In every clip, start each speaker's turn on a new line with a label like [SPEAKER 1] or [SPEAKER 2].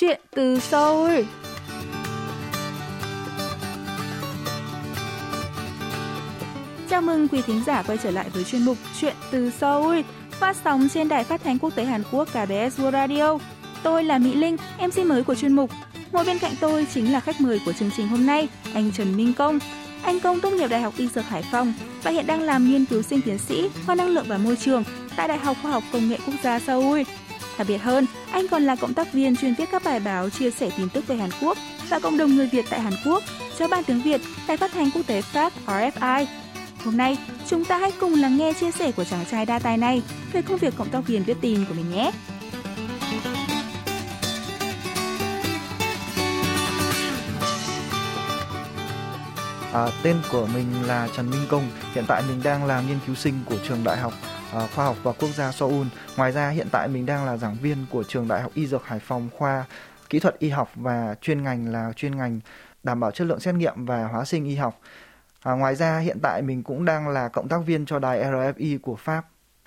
[SPEAKER 1] Chuyện từ Seoul Chào mừng quý thính giả quay trở lại với chuyên mục Chuyện từ Seoul phát sóng trên đài phát thanh quốc tế Hàn Quốc KBS World Radio. Tôi là Mỹ Linh, MC mới của chuyên mục. Ngồi bên cạnh tôi chính là khách mời của chương trình hôm nay, anh Trần Minh Công. Anh Công tốt nghiệp Đại học Y Dược Hải Phòng và hiện đang làm nghiên cứu sinh tiến sĩ khoa năng lượng và môi trường tại Đại học Khoa học Công nghệ Quốc gia Seoul. Đặc biệt hơn, anh còn là cộng tác viên chuyên viết các bài báo chia sẻ tin tức về Hàn Quốc và cộng đồng người Việt tại Hàn Quốc cho Ban tiếng Việt, tại phát thanh quốc tế Pháp RFI. Hôm nay, chúng ta hãy cùng lắng nghe chia sẻ của chàng trai đa tài này về công việc cộng tác viên viết tin của mình nhé.
[SPEAKER 2] À, tên của mình là Trần Minh Công. Hiện tại mình đang là nghiên cứu sinh của trường đại học à, khoa học và quốc gia Seoul. Ngoài ra hiện tại mình đang là giảng viên của trường đại học Y Dược Hải Phòng khoa kỹ thuật y học và chuyên ngành là chuyên ngành đảm bảo chất lượng xét nghiệm và hóa sinh y học. À, ngoài ra hiện tại mình cũng đang là cộng tác viên cho đài RFI của Pháp.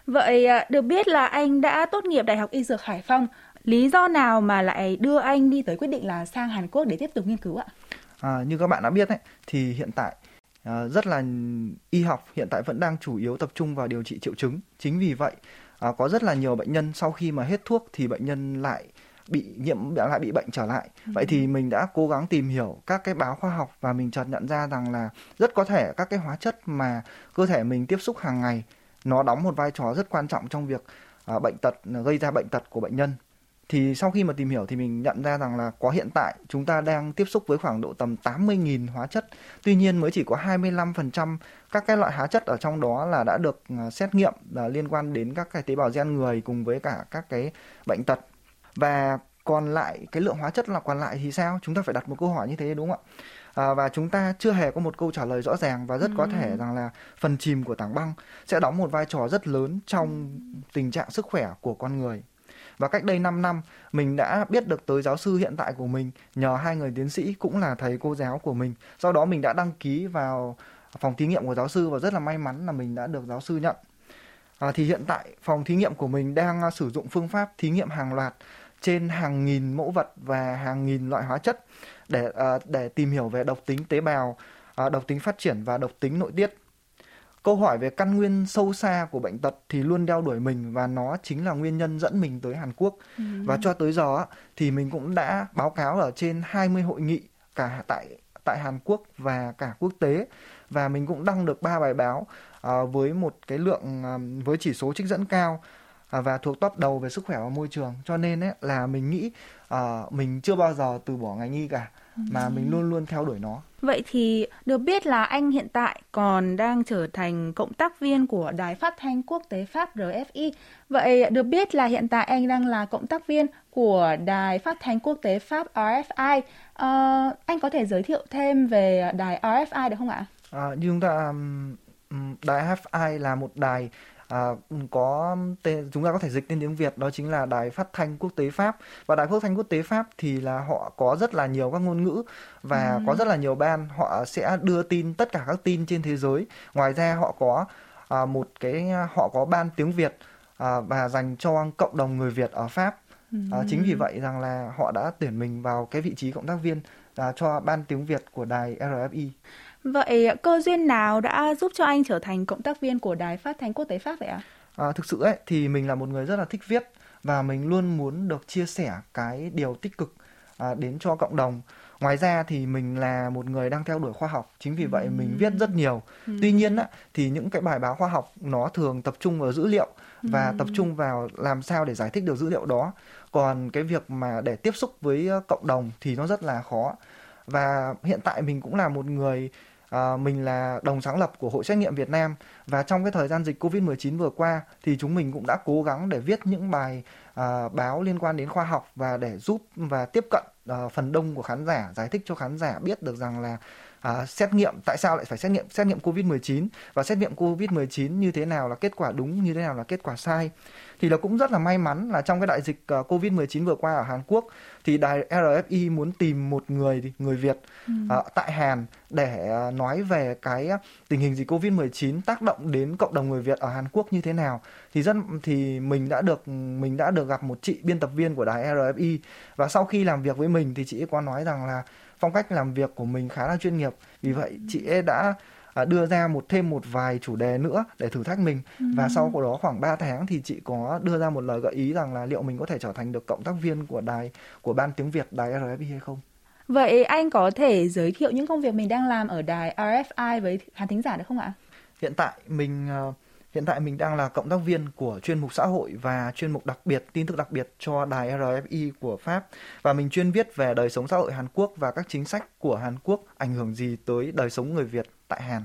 [SPEAKER 1] Vậy à, được biết là anh đã tốt nghiệp Đại học Y Dược Hải Phòng. Lý do nào mà lại đưa anh đi tới quyết định là sang Hàn Quốc để tiếp tục nghiên cứu ạ?
[SPEAKER 2] À, như các bạn đã biết ấy, thì hiện tại à, rất là y học hiện tại vẫn đang chủ yếu tập trung vào điều trị triệu chứng. Chính vì vậy à, có rất là nhiều bệnh nhân sau khi mà hết thuốc thì bệnh nhân lại bị nhiễm lại bị bệnh trở lại. Ừ. Vậy thì mình đã cố gắng tìm hiểu các cái báo khoa học và mình chợt nhận ra rằng là rất có thể các cái hóa chất mà cơ thể mình tiếp xúc hàng ngày nó đóng một vai trò rất quan trọng trong việc uh, bệnh tật gây ra bệnh tật của bệnh nhân thì sau khi mà tìm hiểu thì mình nhận ra rằng là có hiện tại chúng ta đang tiếp xúc với khoảng độ tầm 80.000 hóa chất. Tuy nhiên mới chỉ có 25% các cái loại hóa chất ở trong đó là đã được à, xét nghiệm là liên quan đến các cái tế bào gen người cùng với cả các cái bệnh tật. Và còn lại cái lượng hóa chất là còn lại thì sao? Chúng ta phải đặt một câu hỏi như thế đúng không ạ? À, và chúng ta chưa hề có một câu trả lời rõ ràng và rất ừ. có thể rằng là phần chìm của tảng băng sẽ đóng một vai trò rất lớn trong tình trạng sức khỏe của con người và cách đây 5 năm, mình đã biết được tới giáo sư hiện tại của mình nhờ hai người tiến sĩ cũng là thầy cô giáo của mình. Sau đó mình đã đăng ký vào phòng thí nghiệm của giáo sư và rất là may mắn là mình đã được giáo sư nhận. À, thì hiện tại phòng thí nghiệm của mình đang à, sử dụng phương pháp thí nghiệm hàng loạt trên hàng nghìn mẫu vật và hàng nghìn loại hóa chất để à, để tìm hiểu về độc tính tế bào, à, độc tính phát triển và độc tính nội tiết Câu hỏi về căn nguyên sâu xa của bệnh tật thì luôn đeo đuổi mình và nó chính là nguyên nhân dẫn mình tới Hàn Quốc. Ừ. Và cho tới giờ thì mình cũng đã báo cáo ở trên 20 hội nghị cả tại tại Hàn Quốc và cả quốc tế và mình cũng đăng được ba bài báo uh, với một cái lượng uh, với chỉ số trích dẫn cao uh, và thuộc top đầu về sức khỏe và môi trường cho nên ấy, là mình nghĩ uh, mình chưa bao giờ từ bỏ ngành y cả mà mình luôn luôn theo đuổi nó.
[SPEAKER 1] Vậy thì được biết là anh hiện tại còn đang trở thành cộng tác viên của Đài Phát thanh Quốc tế Pháp RFI. Vậy được biết là hiện tại anh đang là cộng tác viên của Đài Phát thanh Quốc tế Pháp RFI. À, ờ, anh có thể giới thiệu thêm về đài RFI được không ạ?
[SPEAKER 2] À, như chúng ta đài RFI là một đài à, có tên chúng ta có thể dịch tên tiếng Việt đó chính là đài phát thanh quốc tế Pháp. Và đài phát thanh quốc tế Pháp thì là họ có rất là nhiều các ngôn ngữ và ừ. có rất là nhiều ban. Họ sẽ đưa tin tất cả các tin trên thế giới. Ngoài ra họ có à, một cái họ có ban tiếng Việt à, và dành cho cộng đồng người Việt ở Pháp. Ừ. à, chính vì vậy rằng là họ đã tuyển mình vào cái vị trí cộng tác viên à, cho ban tiếng Việt của đài RFI
[SPEAKER 1] Vậy cơ duyên nào đã giúp cho anh trở thành cộng tác viên của Đài Phát thanh Quốc tế Pháp vậy ạ?
[SPEAKER 2] À? À, thực sự ấy thì mình là một người rất là thích viết và mình luôn muốn được chia sẻ cái điều tích cực à, đến cho cộng đồng. Ngoài ra thì mình là một người đang theo đuổi khoa học, chính vì vậy mình viết rất nhiều. Tuy nhiên á, thì những cái bài báo khoa học nó thường tập trung vào dữ liệu và tập trung vào làm sao để giải thích được dữ liệu đó. Còn cái việc mà để tiếp xúc với cộng đồng thì nó rất là khó. Và hiện tại mình cũng là một người À, mình là đồng sáng lập của Hội xét nghiệm Việt Nam và trong cái thời gian dịch Covid-19 vừa qua thì chúng mình cũng đã cố gắng để viết những bài à, báo liên quan đến khoa học và để giúp và tiếp cận à, phần đông của khán giả giải thích cho khán giả biết được rằng là à, xét nghiệm tại sao lại phải xét nghiệm xét nghiệm Covid-19 và xét nghiệm Covid-19 như thế nào là kết quả đúng như thế nào là kết quả sai thì là cũng rất là may mắn là trong cái đại dịch uh, Covid-19 vừa qua ở Hàn Quốc thì đài RFI muốn tìm một người người Việt ừ. uh, tại Hàn để uh, nói về cái tình hình dịch Covid-19 tác động đến cộng đồng người Việt ở Hàn Quốc như thế nào. Thì rất thì mình đã được mình đã được gặp một chị biên tập viên của đài RFI và sau khi làm việc với mình thì chị ấy có nói rằng là phong cách làm việc của mình khá là chuyên nghiệp. Vì vậy chị ấy đã à, đưa ra một thêm một vài chủ đề nữa để thử thách mình ừ. và sau đó khoảng 3 tháng thì chị có đưa ra một lời gợi ý rằng là liệu mình có thể trở thành được cộng tác viên của đài của ban tiếng Việt đài RFI hay không.
[SPEAKER 1] Vậy anh có thể giới thiệu những công việc mình đang làm ở đài RFI với khán thính giả được không ạ?
[SPEAKER 2] Hiện tại mình uh, Hiện tại mình đang là cộng tác viên của chuyên mục xã hội và chuyên mục đặc biệt, tin tức đặc biệt cho đài RFI của Pháp và mình chuyên viết về đời sống xã hội Hàn Quốc và các chính sách của Hàn Quốc ảnh hưởng gì tới đời sống người Việt tại Hàn.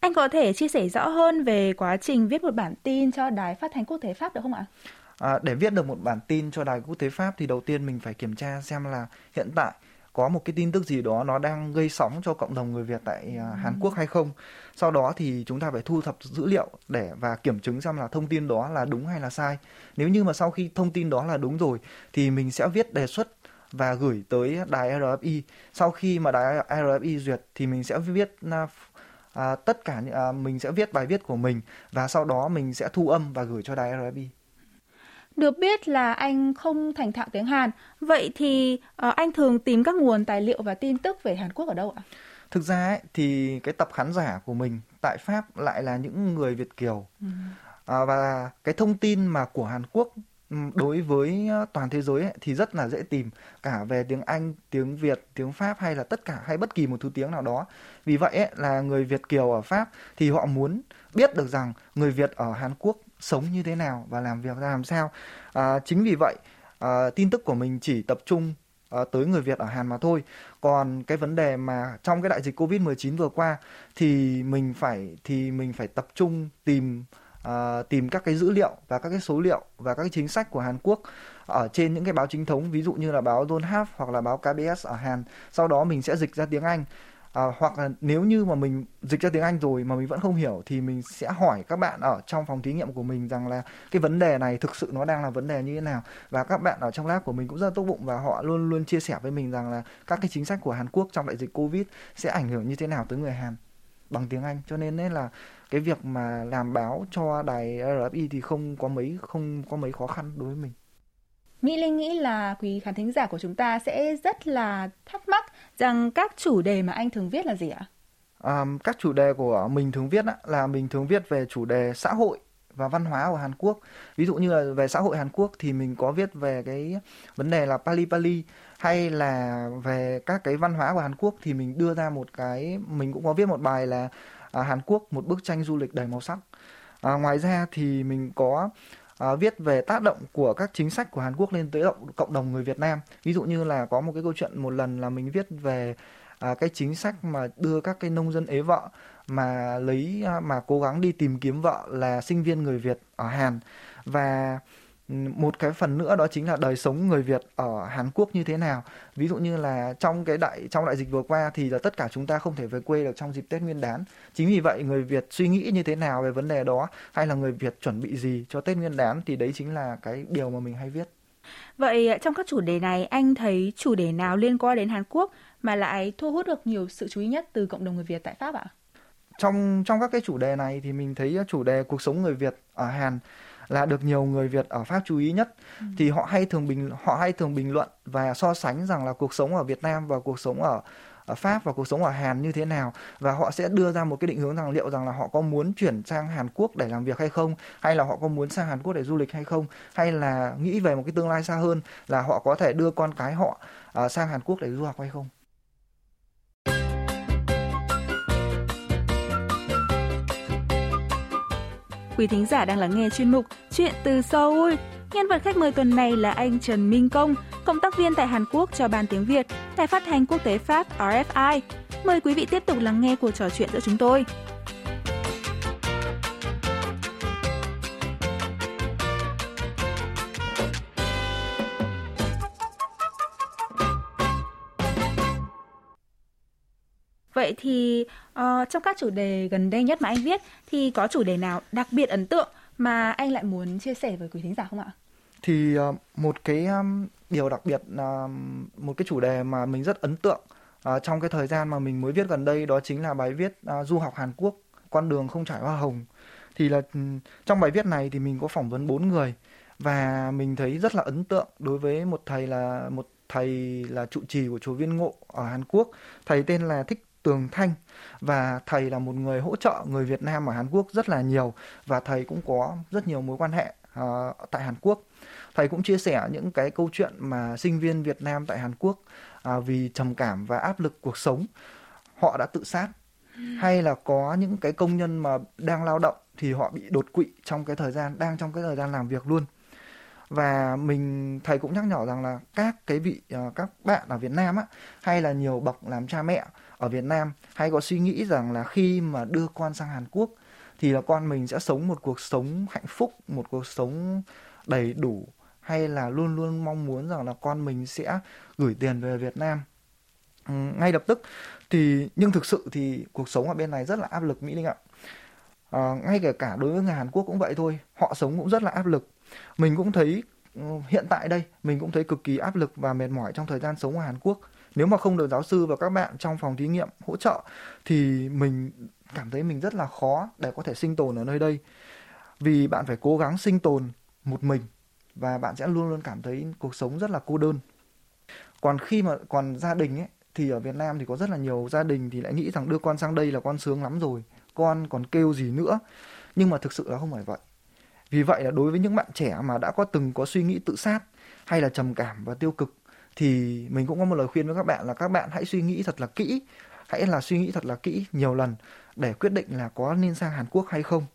[SPEAKER 1] Anh có thể chia sẻ rõ hơn về quá trình viết một bản tin cho đài phát thanh quốc tế Pháp được không ạ?
[SPEAKER 2] À, để viết được một bản tin cho đài quốc tế Pháp thì đầu tiên mình phải kiểm tra xem là hiện tại có một cái tin tức gì đó nó đang gây sóng cho cộng đồng người Việt tại uh, Hàn Quốc hay không. Sau đó thì chúng ta phải thu thập dữ liệu để và kiểm chứng xem là thông tin đó là đúng hay là sai. Nếu như mà sau khi thông tin đó là đúng rồi thì mình sẽ viết đề xuất và gửi tới đài RFI. Sau khi mà đài RFI duyệt thì mình sẽ viết uh, à, tất cả à, mình sẽ viết bài viết của mình và sau đó mình sẽ thu âm và gửi cho đài RFI.
[SPEAKER 1] Được biết là anh không thành thạo tiếng Hàn, vậy thì uh, anh thường tìm các nguồn tài liệu và tin tức về Hàn Quốc ở đâu ạ?
[SPEAKER 2] Thực ra ấy, thì cái tập khán giả của mình tại Pháp lại là những người Việt kiều ừ. à, và cái thông tin mà của Hàn Quốc Ừ, đối với ờ, toàn thế giới ấy, thì rất là dễ tìm cả về tiếng Anh, tiếng Việt, tiếng Pháp hay là tất cả hay bất kỳ một thứ tiếng nào đó. Vì vậy ấy, là người Việt kiều ở Pháp thì họ muốn biết được rằng người Việt ở Hàn Quốc sống như thế nào và làm việc ra làm sao à, chính vì vậy à, tin tức của mình chỉ tập trung à, tới người Việt ở Hàn mà thôi còn cái vấn đề mà trong cái đại dịch Covid 19 vừa qua thì mình phải thì mình phải tập trung tìm à, tìm các cái dữ liệu và các cái số liệu và các cái chính sách của Hàn Quốc ở trên những cái báo chính thống ví dụ như là báo Yonhap hoặc là báo KBS ở Hàn. Sau đó mình sẽ dịch ra tiếng Anh. À, hoặc là nếu như mà mình dịch ra tiếng Anh rồi mà mình vẫn không hiểu thì mình sẽ hỏi các bạn ở trong phòng thí nghiệm của mình rằng là cái vấn đề này thực sự nó đang là vấn đề như thế nào. Và các bạn ở trong lab của mình cũng rất là tốt bụng và họ luôn luôn chia sẻ với mình rằng là các cái chính sách của Hàn Quốc trong đại dịch Covid sẽ ảnh hưởng như thế nào tới người Hàn bằng tiếng Anh cho nên ấy là cái việc mà làm báo cho đài RFI thì không có mấy không có mấy khó khăn đối với mình.
[SPEAKER 1] Mỹ Linh nghĩ là quý khán thính giả của chúng ta sẽ rất là thắc mắc rằng các chủ đề mà anh thường viết là gì ạ?
[SPEAKER 2] À, các chủ đề của mình thường viết á, là mình thường viết về chủ đề xã hội và văn hóa của Hàn Quốc. Ví dụ như là về xã hội Hàn Quốc thì mình có viết về cái vấn đề là Pali Pali hay là về các cái văn hóa của Hàn Quốc thì mình đưa ra một cái mình cũng có viết một bài là à, Hàn Quốc một bức tranh du lịch đầy màu sắc. À, ngoài ra thì mình có à, viết về tác động của các chính sách của Hàn Quốc lên tới động, cộng đồng người Việt Nam. Ví dụ như là có một cái câu chuyện một lần là mình viết về à, cái chính sách mà đưa các cái nông dân ế vợ mà lấy à, mà cố gắng đi tìm kiếm vợ là sinh viên người Việt ở Hàn và một cái phần nữa đó chính là đời sống người Việt ở Hàn Quốc như thế nào. Ví dụ như là trong cái đại trong đại dịch vừa qua thì là tất cả chúng ta không thể về quê được trong dịp Tết Nguyên đán. Chính vì vậy người Việt suy nghĩ như thế nào về vấn đề đó hay là người Việt chuẩn bị gì cho Tết Nguyên đán thì đấy chính là cái điều mà mình hay viết.
[SPEAKER 1] Vậy trong các chủ đề này anh thấy chủ đề nào liên quan đến Hàn Quốc mà lại thu hút được nhiều sự chú ý nhất từ cộng đồng người Việt tại Pháp ạ?
[SPEAKER 2] Trong trong các cái chủ đề này thì mình thấy chủ đề cuộc sống người Việt ở Hàn là được nhiều người Việt ở Pháp chú ý nhất. Ừ. thì họ hay thường bình họ hay thường bình luận và so sánh rằng là cuộc sống ở Việt Nam và cuộc sống ở ở Pháp và cuộc sống ở Hàn như thế nào. Và họ sẽ đưa ra một cái định hướng rằng liệu rằng là họ có muốn chuyển sang Hàn Quốc để làm việc hay không? Hay là họ có muốn sang Hàn Quốc để du lịch hay không? Hay là nghĩ về một cái tương lai xa hơn là họ có thể đưa con cái họ uh, sang Hàn Quốc để du học hay không
[SPEAKER 1] Quý thính giả đang lắng nghe chuyên mục Chuyện từ Seoul. Nhân vật khách mời tuần này là anh Trần Minh Công, cộng tác viên tại Hàn Quốc cho Ban Tiếng Việt, đài phát thanh quốc tế Pháp RFI. Mời quý vị tiếp tục lắng nghe cuộc trò chuyện giữa chúng tôi. Vậy thì uh, trong các chủ đề gần đây nhất mà anh viết thì có chủ đề nào đặc biệt ấn tượng mà anh lại muốn chia sẻ với quý thính giả không ạ?
[SPEAKER 2] Thì uh, một cái um, điều đặc biệt là uh, một cái chủ đề mà mình rất ấn tượng uh, trong cái thời gian mà mình mới viết gần đây đó chính là bài viết uh, du học Hàn Quốc con đường không trải hoa hồng thì là ừ, trong bài viết này thì mình có phỏng vấn bốn người và mình thấy rất là ấn tượng đối với một thầy là một thầy là trụ trì của chùa Viên Ngộ ở Hàn Quốc thầy tên là Thích Tường Thanh. Và thầy là một người hỗ trợ người Việt Nam ở Hàn Quốc rất là nhiều và thầy cũng có rất nhiều mối quan hệ uh, tại Hàn Quốc. Thầy cũng chia sẻ những cái câu chuyện mà sinh viên Việt Nam tại Hàn Quốc uh, vì trầm cảm và áp lực cuộc sống họ đã tự sát. Hay là có những cái công nhân mà đang lao động thì họ bị đột quỵ trong cái thời gian đang trong cái thời gian làm việc luôn. Và mình thầy cũng nhắc nhở rằng là các cái vị ờ, các bạn ở Việt Nam á hay là nhiều bậc làm cha mẹ ở Việt Nam hay có suy nghĩ rằng là khi mà đưa con sang Hàn Quốc thì là con mình sẽ sống một cuộc sống hạnh phúc một cuộc sống đầy đủ hay là luôn luôn mong muốn rằng là con mình sẽ gửi tiền về Việt Nam? Ừ, ngay lập tức thì nhưng thực sự thì cuộc sống ở bên này rất là áp lực Mỹ Linh ạ. À, ngay kể cả đối với người Hàn Quốc cũng vậy thôi họ sống cũng rất là áp lực. Mình cũng thấy ừ, hiện tại đây mình cũng thấy cực kỳ áp lực và mệt mỏi trong thời gian sống ở Hàn Quốc nếu mà không được giáo sư và các bạn trong phòng thí nghiệm hỗ trợ, thì mình cảm thấy mình rất là khó để có thể sinh tồn ở nơi đây. Vì bạn phải cố gắng sinh tồn một mình và bạn sẽ luôn luôn cảm thấy cuộc sống rất là cô đơn. Còn khi mà, còn gia đình ấy, thì ở Việt Nam thì có rất là nhiều gia đình thì lại nghĩ rằng đưa con sang đây là con sướng lắm rồi, con còn kêu gì nữa. Nhưng mà thực sự là không phải vậy. Vì vậy là đối với những bạn trẻ mà đã có từng có suy nghĩ tự sát hay là trầm cảm và tiêu cực thì mình cũng có một lời khuyên với các bạn là các bạn hãy suy nghĩ thật là kỹ. Hãy là suy nghĩ thật là kỹ nhiều lần để quyết định là có nên sang Hàn Quốc hay không.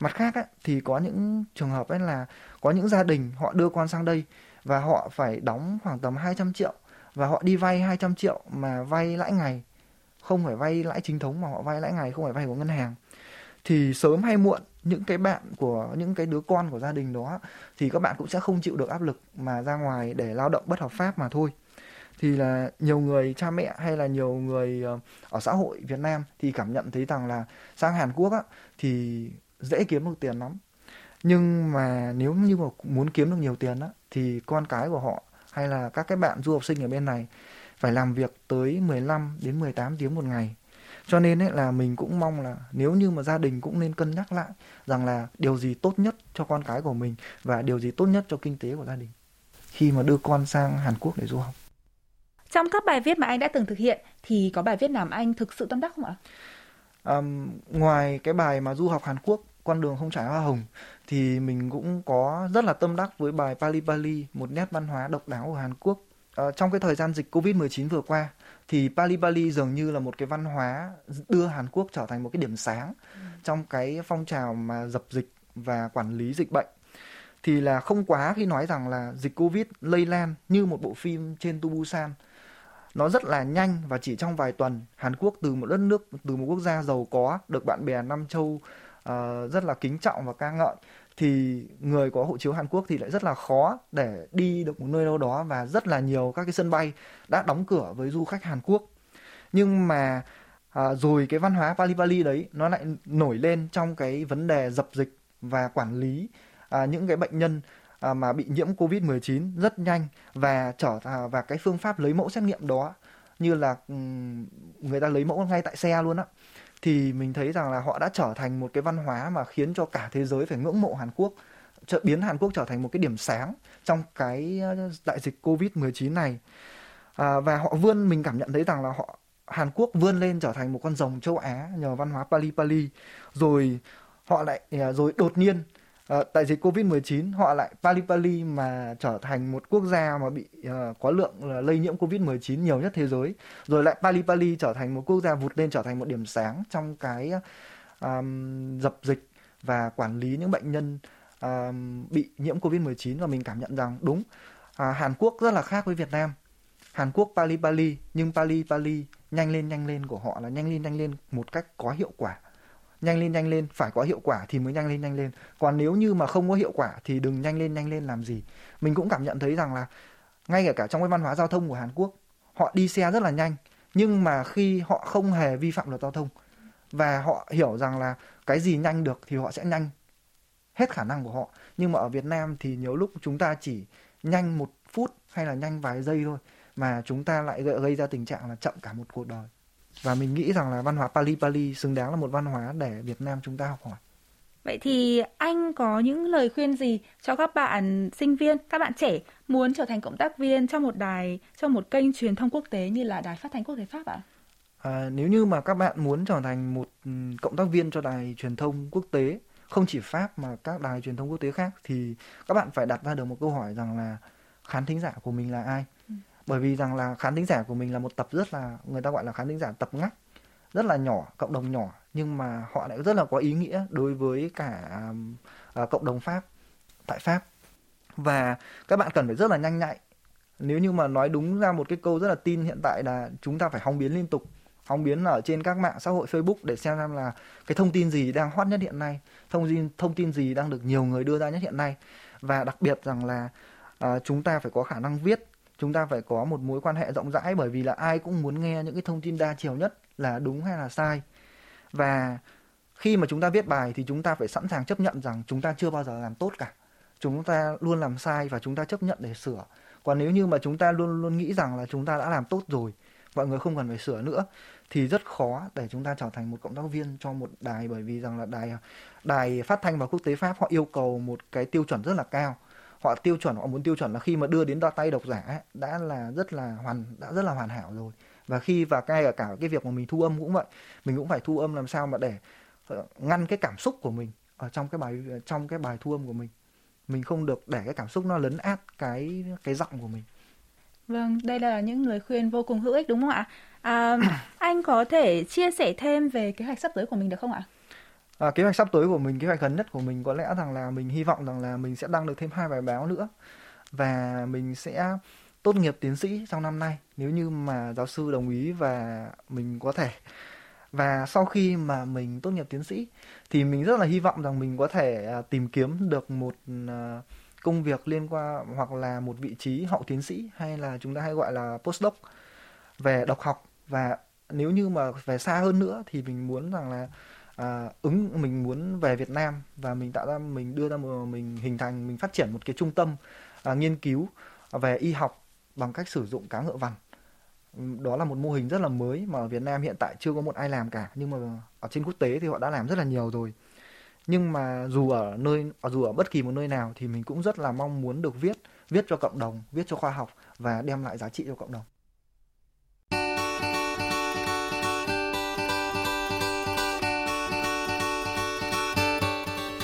[SPEAKER 2] Mặt khác á, thì có những trường hợp ấy là có những gia đình họ đưa con sang đây và họ phải đóng khoảng tầm 200 triệu và họ đi vay 200 triệu mà vay lãi ngày. Không phải vay lãi chính thống mà họ vay lãi ngày không phải vay của ngân hàng. Thì sớm hay muộn những cái bạn của những cái đứa con của gia đình đó thì các bạn cũng sẽ không chịu được áp lực mà ra ngoài để lao động bất hợp pháp mà thôi. Thì là nhiều người cha mẹ hay là nhiều người ờ, ở xã hội Việt Nam thì cảm nhận thấy rằng là sang Hàn Quốc á, thì dễ kiếm được tiền lắm. Nhưng mà nếu như mà muốn kiếm được nhiều tiền á, thì con cái của họ hay là các cái bạn du học sinh ở bên này phải làm việc tới 15 đến 18 tiếng một ngày cho nên ấy là mình cũng mong là nếu như mà gia đình cũng nên cân nhắc lại rằng là điều gì tốt nhất cho con cái của mình và điều gì tốt nhất cho kinh tế của gia đình khi mà đưa con sang Hàn Quốc để du học.
[SPEAKER 1] Trong các bài viết mà anh đã từng thực hiện thì có bài viết nào mà anh thực sự tâm đắc không ạ?
[SPEAKER 2] Um, ngoài cái bài mà du học Hàn Quốc con đường không trải hoa hồng thì mình cũng có rất là tâm đắc với bài Pali Pali một nét văn hóa độc đáo của Hàn Quốc. Uh, trong cái thời gian dịch Covid-19 vừa qua thì Pali Pali dường như là một cái văn hóa đưa Hàn Quốc trở thành một cái điểm sáng ừ. trong cái phong trào mà dập dịch và quản lý dịch bệnh. Thì là không quá khi nói rằng là dịch Covid lây lan như một bộ phim trên Tu Busan nó rất là nhanh và chỉ trong vài tuần Hàn Quốc từ một đất nước từ một quốc gia giàu có được bạn bè Nam châu uh, rất là kính trọng và ca ngợi thì người có hộ chiếu Hàn Quốc thì lại rất là khó để đi được một nơi đâu đó và rất là nhiều các cái sân bay đã đóng cửa với du khách Hàn Quốc. Nhưng mà à, rồi cái văn hóa Pali Pali đấy nó lại nổi lên trong cái vấn đề dập dịch và quản lý à, những cái bệnh nhân à, mà bị nhiễm Covid-19 rất nhanh và trở à, và cái phương pháp lấy mẫu xét nghiệm đó như là người ta lấy mẫu ngay tại xe luôn á thì mình thấy rằng là họ đã trở thành một cái văn hóa mà khiến cho cả thế giới phải ngưỡng mộ Hàn Quốc biến Hàn Quốc trở thành một cái điểm sáng trong cái ờ, đại dịch Covid-19 này. À, và họ vươn mình cảm nhận thấy rằng là họ Hàn Quốc vươn lên trở thành một con rồng châu Á nhờ văn hóa Pali Pali. Rồi họ lại ờ, rồi đột nhiên Ờ, tại dịch Covid-19 họ lại Pali Pali mà trở thành một quốc gia mà bị uh, có lượng uh, lây nhiễm Covid-19 nhiều nhất thế giới. Rồi lại Pali Pali trở thành một quốc gia vụt lên trở thành một điểm sáng trong cái um, dập dịch và quản lý những bệnh nhân um, bị nhiễm Covid-19 và mình cảm nhận rằng đúng uh, Hàn Quốc rất là khác với Việt Nam. Hàn Quốc Pali Pali nhưng Pali Pali nhanh lên nhanh lên của họ là nhanh lên nhanh lên một cách có hiệu quả nhanh lên nhanh lên phải có hiệu quả thì mới nhanh lên nhanh lên. Còn nếu như mà không có hiệu quả thì đừng nhanh lên nhanh lên làm gì. Mình cũng cảm nhận thấy rằng là ngay cả, cả trong cái văn hóa giao thông của Hàn Quốc họ đi xe rất là nhanh nhưng mà khi họ không hề vi phạm luật giao thông và họ hiểu rằng là cái gì nhanh được thì họ sẽ nhanh hết khả năng của họ. Nhưng mà ở Việt Nam thì nhiều lúc chúng ta chỉ nhanh một phút hay là nhanh vài giây thôi mà chúng ta lại gây, gây ra tình trạng là chậm cả một cuộc đời và mình nghĩ rằng là văn hóa Pali Pali xứng đáng là một văn hóa để Việt Nam chúng ta học hỏi.
[SPEAKER 1] Vậy thì anh có những lời khuyên gì cho các bạn sinh viên, các bạn trẻ muốn trở thành cộng tác viên trong một đài, trong một kênh truyền thông quốc tế như là Đài Phát thanh Quốc tế Pháp ạ?
[SPEAKER 2] À, nếu như mà các bạn muốn trở thành một ừ, cộng tác viên cho đài truyền thông quốc tế, không chỉ Pháp mà các đài truyền thông quốc tế khác thì các bạn phải đặt ra được một câu hỏi rằng là khán thính giả của mình là ai? Bởi vì rằng là khán thính giả của mình là một tập rất là người ta gọi là khán thính giả tập ngách rất là nhỏ, cộng đồng nhỏ nhưng mà họ lại rất là có ý nghĩa đối với cả uh, cộng đồng Pháp tại Pháp. Và các bạn cần phải rất là nhanh nhạy. Nếu như mà nói đúng ra một cái câu rất là tin hiện tại là chúng ta phải hóng biến liên tục hóng biến ở trên các mạng xã hội Facebook để xem xem là cái thông tin gì đang hot nhất hiện nay thông tin thông tin gì đang được nhiều người đưa ra nhất hiện nay. Và đặc biệt rằng là uh, chúng ta phải có khả năng viết chúng ta phải có một mối quan hệ rộng rãi bởi vì là ai cũng muốn nghe những cái thông tin đa chiều nhất là đúng hay là sai. Và khi mà chúng ta viết bài thì chúng ta phải sẵn sàng chấp nhận rằng chúng ta chưa bao giờ làm tốt cả. Chúng ta luôn làm sai và chúng ta chấp nhận để sửa. Còn nếu như mà chúng ta luôn luôn nghĩ rằng là chúng ta đã làm tốt rồi, mọi người không cần phải sửa nữa, thì rất khó để chúng ta trở thành một cộng tác viên cho một đài bởi vì rằng là đài đài phát thanh và quốc tế pháp họ yêu cầu một cái tiêu chuẩn rất là cao họ tiêu chuẩn họ muốn tiêu chuẩn là khi mà đưa đến tay độc giả đã là rất là hoàn đã rất là hoàn hảo rồi. Và khi và ngay cả cái việc mà mình thu âm cũng vậy mình cũng phải thu âm làm sao mà để ờ, ngăn cái cảm xúc của mình ở trong cái bài trong cái bài thu âm của mình. Mình không được để cái cảm xúc nó lấn át cái cái giọng của mình.
[SPEAKER 1] Vâng đây là những lời khuyên vô cùng hữu ích đúng không ạ? À, anh có thể chia sẻ thêm về kế hoạch sắp tới của mình được không ạ?
[SPEAKER 2] À, kế hoạch sắp tới của mình kế hoạch gần nhất của mình có lẽ rằng là mình hy vọng rằng là mình sẽ đăng được thêm hai bài báo nữa. Và mình sẽ tốt nghiệp tiến sĩ trong năm nay nếu như mà giáo sư đồng ý và mình có thể. Và sau khi mà mình tốt nghiệp tiến sĩ thì mình rất là hy vọng rằng mình có thể à, tìm kiếm được một à, công việc liên quan hoặc là một vị trí hậu tiến sĩ hay là chúng ta hay gọi là postdoc về độc học. Và nếu như mà về xa hơn nữa thì mình muốn rằng là à, ứng mình muốn về Việt Nam và mình tạo ra mình đưa ra một mình hình thành mình phát triển một cái trung tâm à, nghiên cứu về y học bằng cách sử dụng cá ngựa vằn. Đó là một mô hình rất là mới mà ở Việt Nam hiện tại chưa có một ai làm cả nhưng mà ở trên quốc tế thì họ đã làm rất là nhiều rồi. Nhưng mà dù ở nơi dù ở bất kỳ một nơi nào thì mình cũng rất là mong muốn được viết viết cho cộng đồng viết cho khoa học và đem lại giá trị cho cộng đồng.